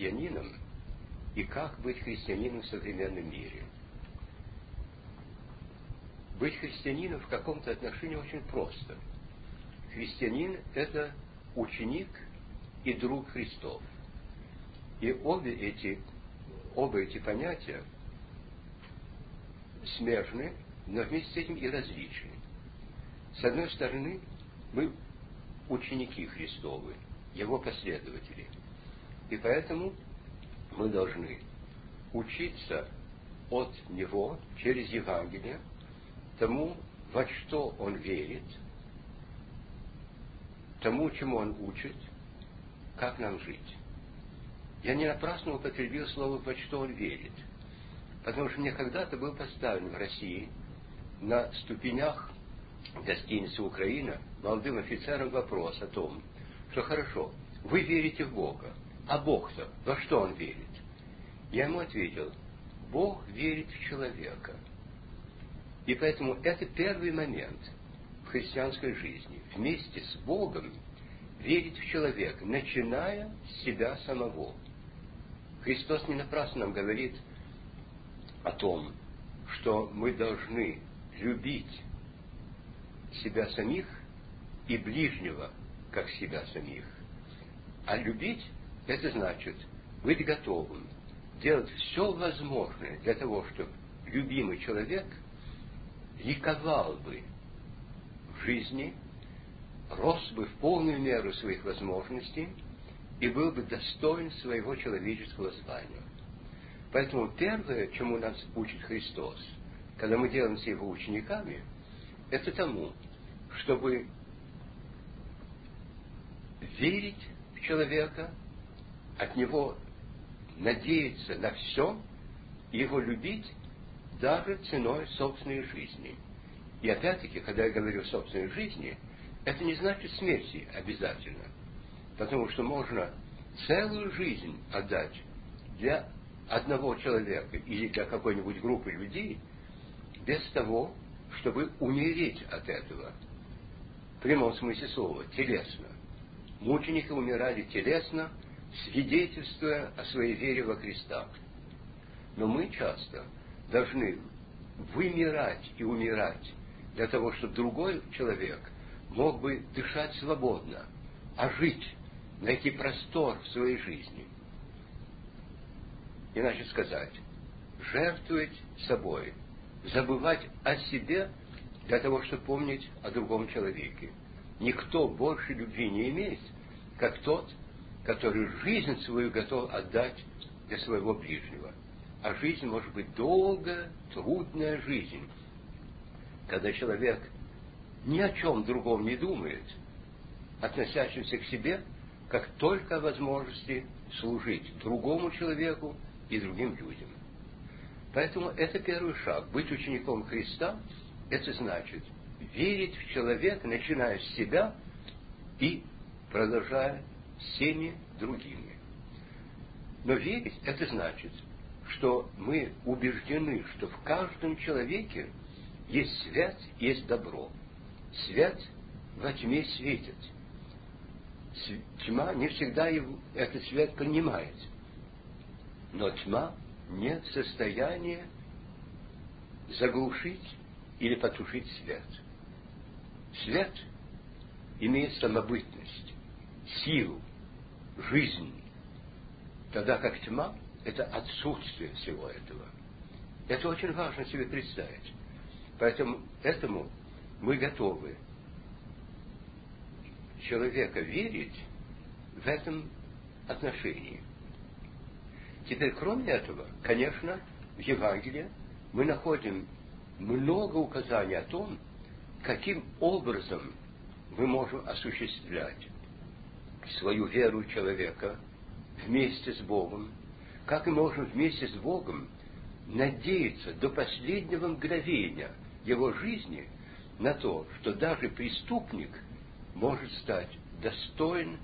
христианином и как быть христианином в современном мире. Быть христианином в каком-то отношении очень просто. Христианин – это ученик и друг Христов. И обе эти, оба эти понятия смежны, но вместе с этим и различны. С одной стороны, мы ученики Христовы, Его последователи. И поэтому мы должны учиться от Него через Евангелие тому, во что Он верит, тому, чему Он учит, как нам жить. Я не напрасно употребил слово «во что Он верит», потому что мне когда-то был поставлен в России на ступенях гостиницы «Украина» молодым офицерам вопрос о том, что хорошо, вы верите в Бога, а Бог-то во что Он верит? Я ему ответил, Бог верит в человека. И поэтому это первый момент в христианской жизни. Вместе с Богом верить в человека, начиная с себя самого. Христос не напрасно нам говорит о том, что мы должны любить себя самих и ближнего, как себя самих. А любить – это значит быть готовым делать все возможное для того, чтобы любимый человек ликовал бы в жизни, рос бы в полную меру своих возможностей и был бы достоин своего человеческого звания. Поэтому первое, чему нас учит Христос, когда мы делаемся Его учениками, это тому, чтобы верить в человека, от него надеяться на все его любить даже ценой собственной жизни. И опять-таки, когда я говорю собственной жизни, это не значит смерти обязательно. Потому что можно целую жизнь отдать для одного человека или для какой-нибудь группы людей без того, чтобы умереть от этого. В прямом смысле слова, телесно. Мученики умирали телесно, свидетельствуя о своей вере во Христа. Но мы часто должны вымирать и умирать для того, чтобы другой человек мог бы дышать свободно, а жить, найти простор в своей жизни. Иначе сказать, жертвовать собой, забывать о себе для того, чтобы помнить о другом человеке. Никто больше любви не имеет, как тот, который жизнь свою готов отдать для своего ближнего. А жизнь может быть долгая, трудная жизнь, когда человек ни о чем другом не думает, относящимся к себе, как только о возможности служить другому человеку и другим людям. Поэтому это первый шаг. Быть учеником Христа – это значит верить в человека, начиная с себя и продолжая всеми другими. Но верить – это значит, что мы убеждены, что в каждом человеке есть свет, есть добро. Свет во тьме светит. Тьма не всегда его, этот свет понимает. Но тьма нет состояния заглушить или потушить свет. Свет имеет самобытность, силу, жизнь, тогда как тьма – это отсутствие всего этого. Это очень важно себе представить. Поэтому этому мы готовы человека верить в этом отношении. Теперь, кроме этого, конечно, в Евангелии мы находим много указаний о том, каким образом мы можем осуществлять свою веру человека вместе с Богом, как мы можем вместе с Богом надеяться до последнего мгновения его жизни на то, что даже преступник может стать достоин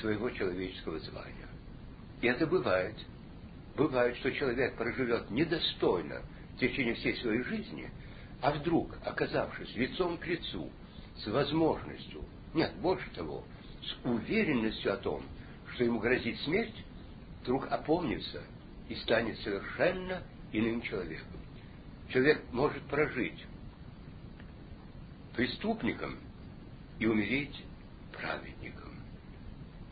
своего человеческого звания. И это бывает. Бывает, что человек проживет недостойно в течение всей своей жизни, а вдруг, оказавшись лицом к лицу с возможностью, нет, больше того, с уверенностью о том, что ему грозит смерть, вдруг опомнится и станет совершенно иным человеком. Человек может прожить преступником и умереть праведником.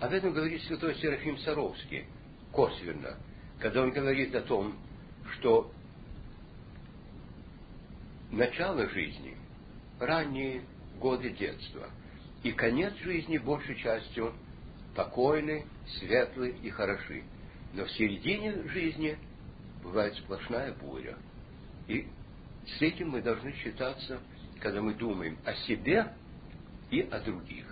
Об этом говорит святой Серафим Саровский косвенно, когда он говорит о том, что начало жизни, ранние годы детства и конец жизни большей частью покойны, светлы и хороши. Но в середине жизни бывает сплошная буря. И с этим мы должны считаться, когда мы думаем о себе и о других.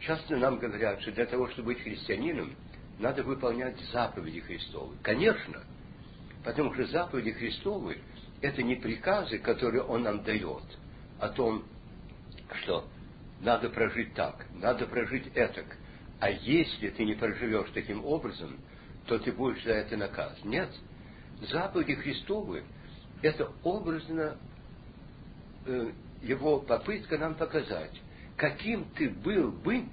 Часто нам говорят, что для того, чтобы быть христианином, надо выполнять заповеди Христовы. Конечно, потому что заповеди Христовы – это не приказы, которые Он нам дает, о том, что надо прожить так, надо прожить этак. А если ты не проживешь таким образом, то ты будешь за это наказан. Нет. Заповеди Христовы – это образно э, его попытка нам показать, каким ты был бы,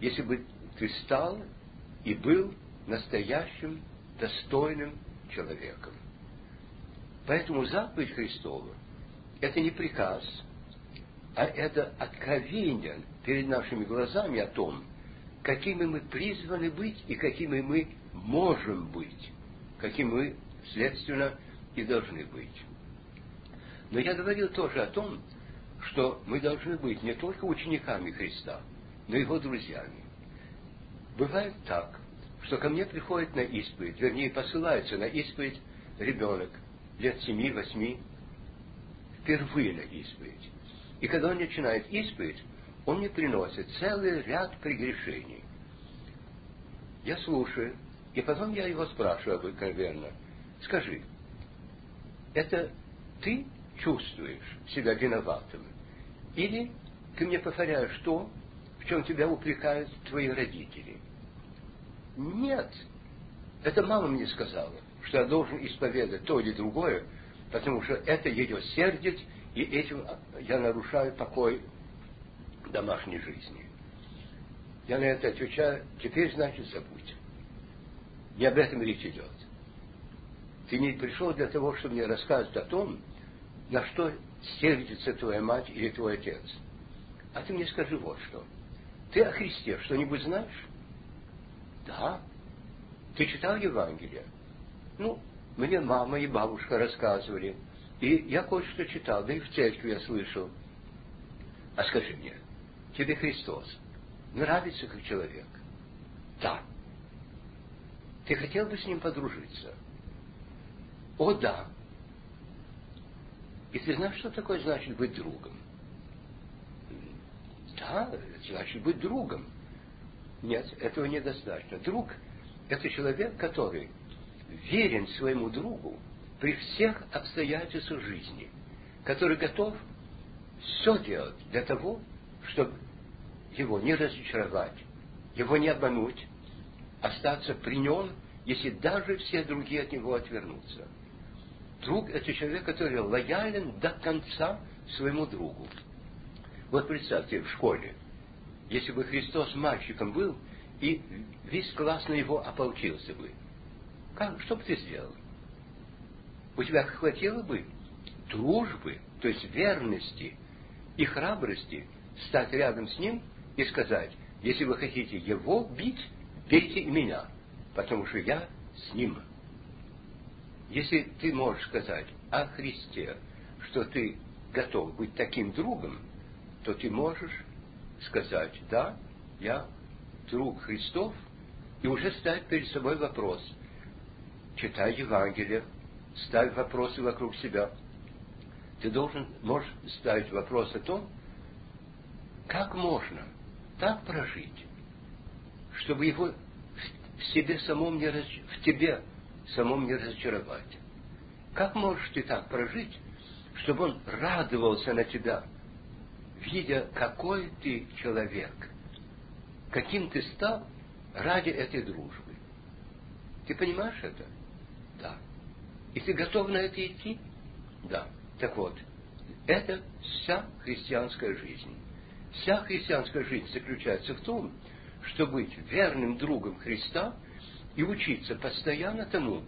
если бы ты стал и был настоящим, достойным человеком. Поэтому заповедь Христова – это не приказ, а это откровение перед нашими глазами о том, какими мы призваны быть и какими мы можем быть, какими мы, следственно, и должны быть. Но я говорил тоже о том, что мы должны быть не только учениками Христа, но и его друзьями. Бывает так, что ко мне приходит на исповедь, вернее, посылается на исповедь ребенок лет семи-восьми, впервые на исповедь. И когда он начинает исповедь, он мне приносит целый ряд прегрешений. Я слушаю, и потом я его спрашиваю обыкновенно, скажи, это ты чувствуешь себя виноватым? Или ты мне повторяешь то, в чем тебя упрекают твои родители? Нет. Это мама мне сказала, что я должен исповедать то или другое, потому что это ее сердит, и этим я нарушаю покой домашней жизни. Я на это отвечаю, теперь, значит, забудь. Не об этом речь идет. Ты не пришел для того, чтобы мне рассказывать о том, на что сердится твоя мать или твой отец. А ты мне скажи вот что. Ты о Христе что-нибудь знаешь? Да. Ты читал Евангелие? Ну, мне мама и бабушка рассказывали. И я кое-что читал, да и в церкви я слышал. А скажи мне, тебе Христос нравится как человек? Да. Ты хотел бы с ним подружиться? О, да. И ты знаешь, что такое значит быть другом? Да, значит быть другом. Нет, этого недостаточно. Друг – это человек, который верен своему другу при всех обстоятельствах жизни, который готов все делать для того, чтобы его не разочаровать, его не обмануть, остаться при нем, если даже все другие от него отвернутся. Друг – это человек, который лоялен до конца своему другу. Вот представьте, в школе – если бы Христос мальчиком был, и весь класс на его ополчился бы, как, что бы ты сделал? У тебя хватило бы дружбы, то есть верности и храбрости стать рядом с ним и сказать, если вы хотите его бить, бейте и меня, потому что я с ним. Если ты можешь сказать о Христе, что ты готов быть таким другом, то ты можешь сказать, да, я друг Христов, и уже ставить перед собой вопрос. Читай Евангелие, ставь вопросы вокруг себя. Ты должен, можешь ставить вопрос о том, как можно так прожить, чтобы его в себе самом не раз, в тебе самом не разочаровать. Как можешь ты так прожить, чтобы он радовался на тебя – видя, какой ты человек, каким ты стал ради этой дружбы. Ты понимаешь это? И ты готов на это идти? Да. Так вот, это вся христианская жизнь. Вся христианская жизнь заключается в том, чтобы быть верным другом Христа и учиться постоянно тому,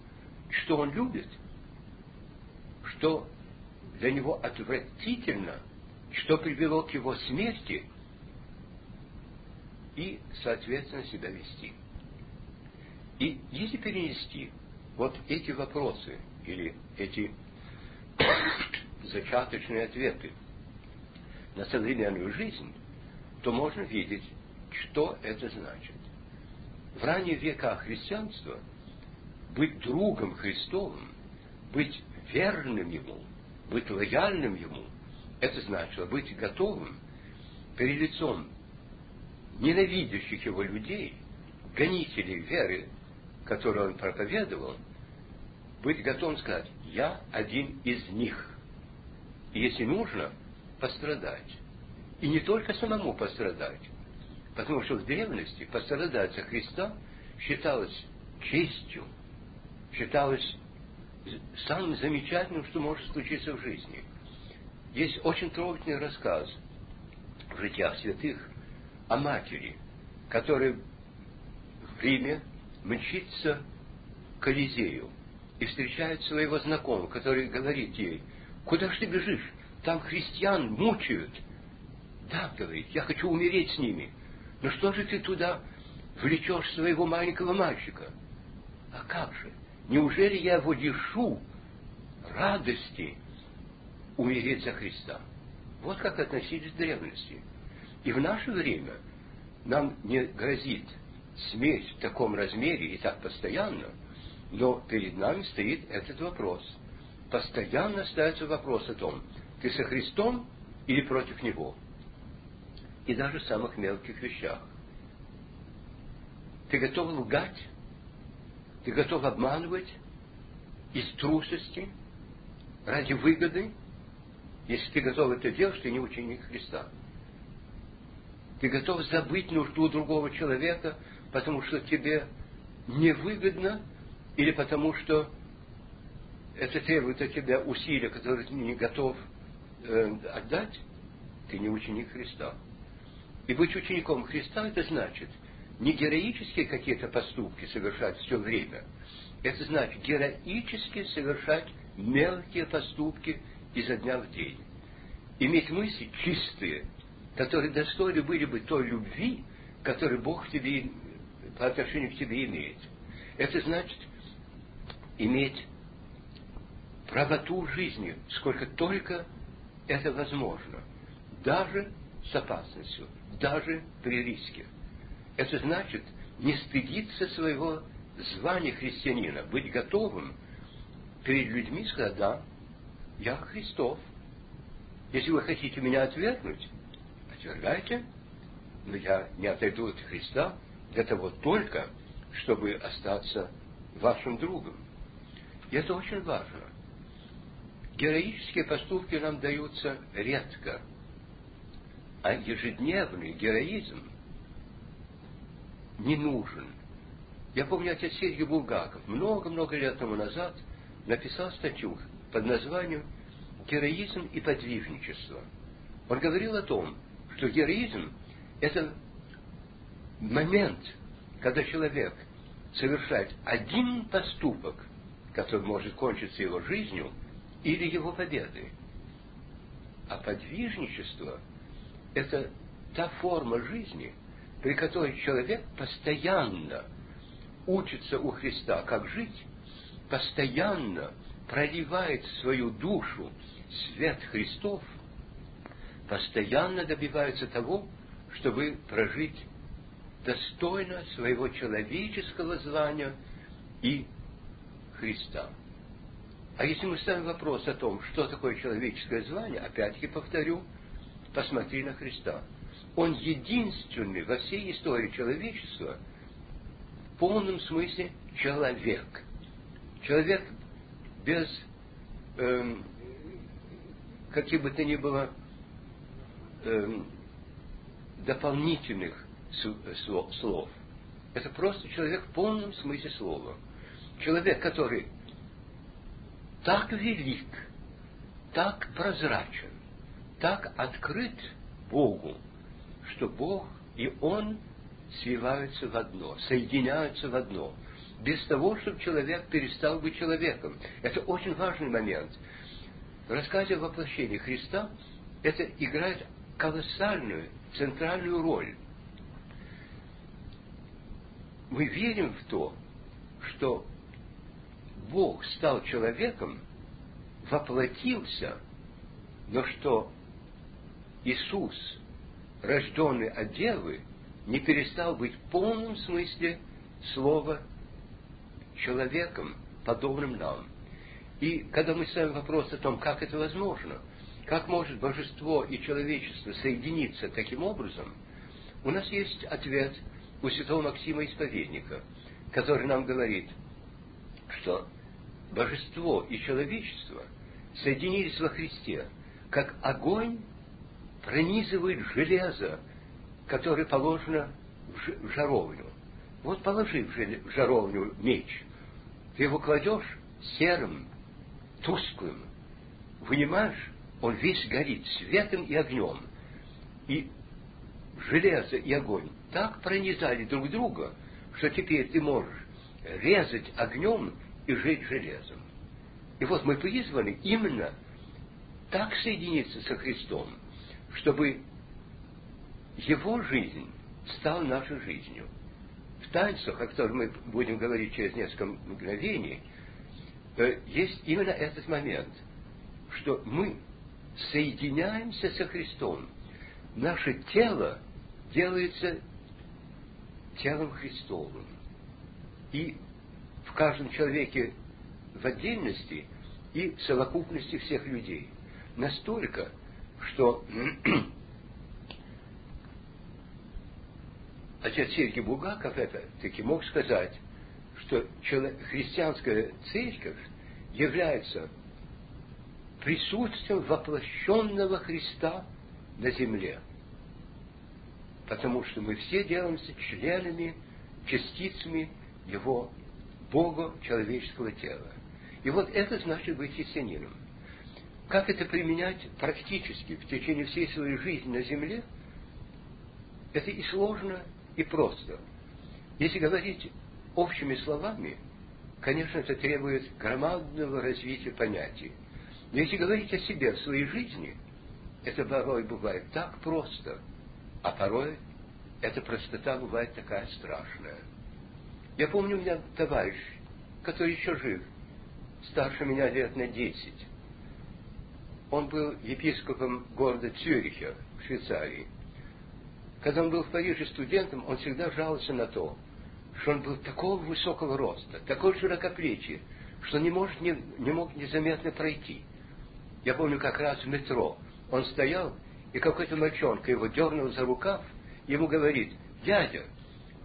что Он любит, что для Него отвратительно, что привело к Его смерти, и, соответственно, себя вести. И если перенести вот эти вопросы или эти зачаточные ответы на современную жизнь, то можно видеть, что это значит. В ранних веках христианства быть другом Христовым, быть верным Ему, быть лояльным Ему, это значило быть готовым перед лицом ненавидящих Его людей, гонителей веры, которую Он проповедовал, быть готовым сказать, я один из них. И если нужно, пострадать. И не только самому пострадать, потому что в древности пострадать за Христа считалось честью, считалось самым замечательным, что может случиться в жизни. Есть очень трогательный рассказ в житиях святых о матери, которая в Риме мчится к Колизею и встречает своего знакомого, который говорит ей, куда ж ты бежишь? Там христиан мучают. Да, говорит, я хочу умереть с ними. Но что же ты туда влечешь своего маленького мальчика? А как же? Неужели я его лишу радости умереть за Христа? Вот как относились к древности. И в наше время нам не грозит смерть в таком размере и так постоянно, но перед нами стоит этот вопрос. Постоянно ставится вопрос о том, ты со Христом или против Него. И даже в самых мелких вещах. Ты готов лгать? Ты готов обманывать из трусости, ради выгоды? Если ты готов это делать, ты не ученик Христа. Ты готов забыть нужду другого человека, потому что тебе невыгодно или потому что это требует от тебя усилия, которые ты не готов э, отдать, ты не ученик Христа. И быть учеником Христа это значит не героические какие-то поступки совершать все время. Это значит героически совершать мелкие поступки изо дня в день. Иметь мысли чистые, которые достойны были бы той любви, которую Бог тебе, по отношению к тебе имеет. Это значит иметь правоту жизни, сколько только это возможно, даже с опасностью, даже при риске. Это значит не стыдиться своего звания христианина, быть готовым перед людьми сказать, да, я Христов. Если вы хотите меня отвергнуть, отвергайте, но я не отойду от Христа для того только, чтобы остаться вашим другом. И это очень важно. Героические поступки нам даются редко, а ежедневный героизм не нужен. Я помню, отец Сергей Булгаков много-много лет тому назад написал статью под названием «Героизм и подвижничество». Он говорил о том, что героизм – это момент, когда человек совершает один поступок, который может кончиться его жизнью или его победой. А подвижничество – это та форма жизни, при которой человек постоянно учится у Христа, как жить, постоянно проливает свою душу свет Христов – постоянно добиваются того, чтобы прожить достойно своего человеческого звания и Христа. А если мы ставим вопрос о том, что такое человеческое звание, опять-таки повторю, посмотри на Христа. Он единственный во всей истории человечества в полном смысле человек. Человек без эм, каких бы то ни было э, дополнительных слов. Это просто человек в полном смысле слова. Человек, который так велик, так прозрачен, так открыт Богу, что Бог и Он свиваются в одно, соединяются в одно, без того, чтобы человек перестал быть человеком. Это очень важный момент. В рассказе о воплощении Христа это играет колоссальную, центральную роль. Мы верим в то, что Бог стал человеком, воплотился, но что Иисус, рожденный от Девы, не перестал быть в полном смысле слова человеком, подобным нам. И когда мы ставим вопрос о том, как это возможно, как может божество и человечество соединиться таким образом, у нас есть ответ у святого Максима Исповедника, который нам говорит, что божество и человечество соединились во Христе, как огонь пронизывает железо, которое положено в жаровню. Вот положи в жаровню меч, ты его кладешь серым, тусклым, вынимаешь, он весь горит светом и огнем. И железо и огонь так пронизали друг друга, что теперь ты можешь резать огнем и жить железом. И вот мы призваны именно так соединиться со Христом, чтобы Его жизнь стала нашей жизнью. В танцах, о которых мы будем говорить через несколько мгновений, э, есть именно этот момент, что мы соединяемся со Христом. Наше тело делается телом Христовым. И в каждом человеке в отдельности и в совокупности всех людей. Настолько, что отец Сергий Бугаков это таки мог сказать, что христианская церковь является присутствием воплощенного Христа на земле. Потому что мы все делаемся членами, частицами Его Бога человеческого тела. И вот это значит быть христианином. Как это применять практически в течение всей своей жизни на земле, это и сложно, и просто. Если говорить общими словами, конечно, это требует громадного развития понятий. Но если говорить о себе в своей жизни, это порой бывает так просто, а порой эта простота бывает такая страшная. Я помню, у меня товарищ, который еще жив, старше меня лет на десять. Он был епископом города Цюриха в Швейцарии. Когда он был в Париже студентом, он всегда жаловался на то, что он был такого высокого роста, такой широкоплечий, что не, может, не, не мог незаметно пройти. Я помню, как раз в метро он стоял, и какой-то мальчонка его дернул за рукав, ему говорит, дядя,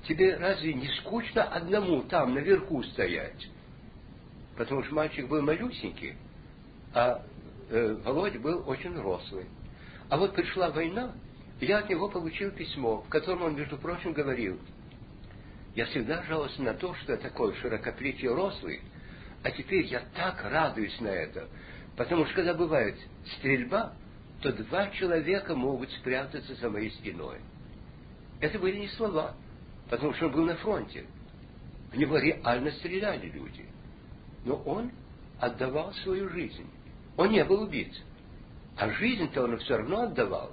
тебе разве не скучно одному там наверху стоять? Потому что мальчик был малюсенький, а э, Володя был очень рослый. А вот пришла война, и я от него получил письмо, в котором он, между прочим, говорил, я всегда жаловался на то, что я такой широкоплечий рослый, а теперь я так радуюсь на это, потому что когда бывает стрельба, то два человека могут спрятаться за моей спиной. Это были не слова, потому что он был на фронте. В него реально стреляли люди. Но он отдавал свою жизнь. Он не был убит. А жизнь-то он все равно отдавал.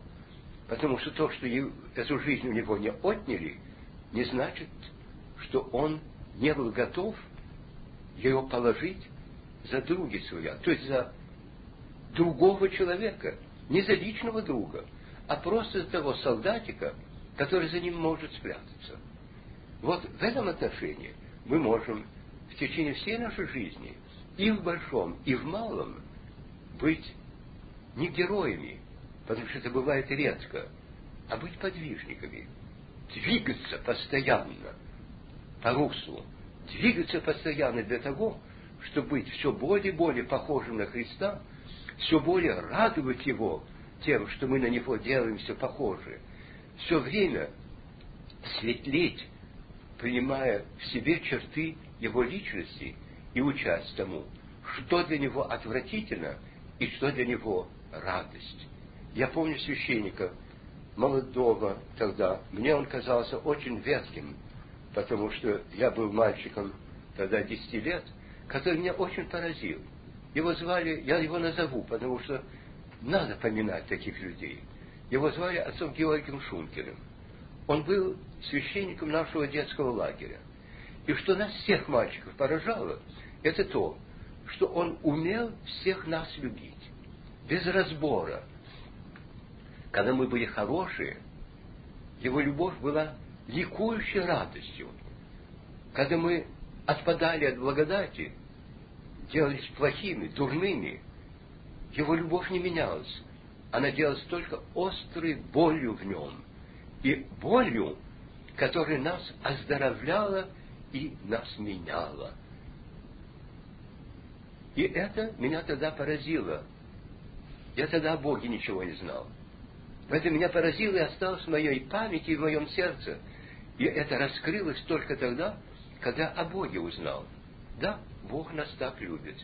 Потому что то, что эту жизнь у него не отняли, не значит, что он не был готов ее положить за други своя, то есть за другого человека, не за личного друга, а просто за того солдатика, который за ним может спрятаться. Вот в этом отношении мы можем в течение всей нашей жизни, и в большом, и в малом, быть не героями, потому что это бывает редко, а быть подвижниками, двигаться постоянно по руслу, двигаться постоянно для того, чтобы быть все более и более похожим на Христа, все более радовать Его тем, что мы на Него делаемся похожи, все время светлеть, принимая в себе черты Его личности и учась тому, что для Него отвратительно и что для Него радость. Я помню священника молодого тогда, мне он казался очень ветким, потому что я был мальчиком тогда 10 лет, который меня очень поразил. Его звали, я его назову, потому что надо поминать таких людей. Его звали отцом Георгием Шункером. Он был священником нашего детского лагеря. И что нас всех мальчиков поражало, это то, что он умел всех нас любить, без разбора. Когда мы были хорошие, его любовь была ликующей радостью. Когда мы отпадали от благодати, делались плохими, дурными, его любовь не менялась. Она делалась только острой болью в нем. И болью, которая нас оздоровляла и нас меняла. И это меня тогда поразило. Я тогда о Боге ничего не знал. Это меня поразило и осталось в моей памяти и в моем сердце. И это раскрылось только тогда, когда о Боге узнал. Да, Бог нас так любит.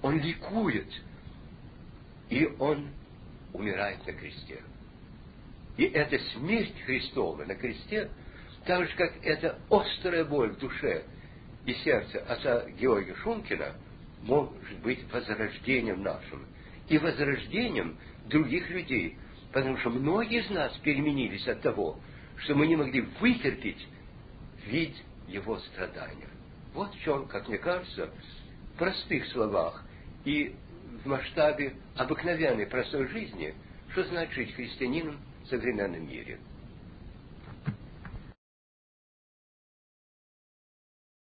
Он ликует. И Он умирает на кресте. И эта смерть Христова на кресте, так же, как эта острая боль в душе и сердце отца Георгия Шункина, может быть возрождением нашим и возрождением других людей, потому что многие из нас переменились от того, что мы не могли вытерпеть вид его страдания. Вот в чем, как мне кажется, в простых словах и в масштабе обыкновенной простой жизни, что значит жить христианином سلسلة نميرين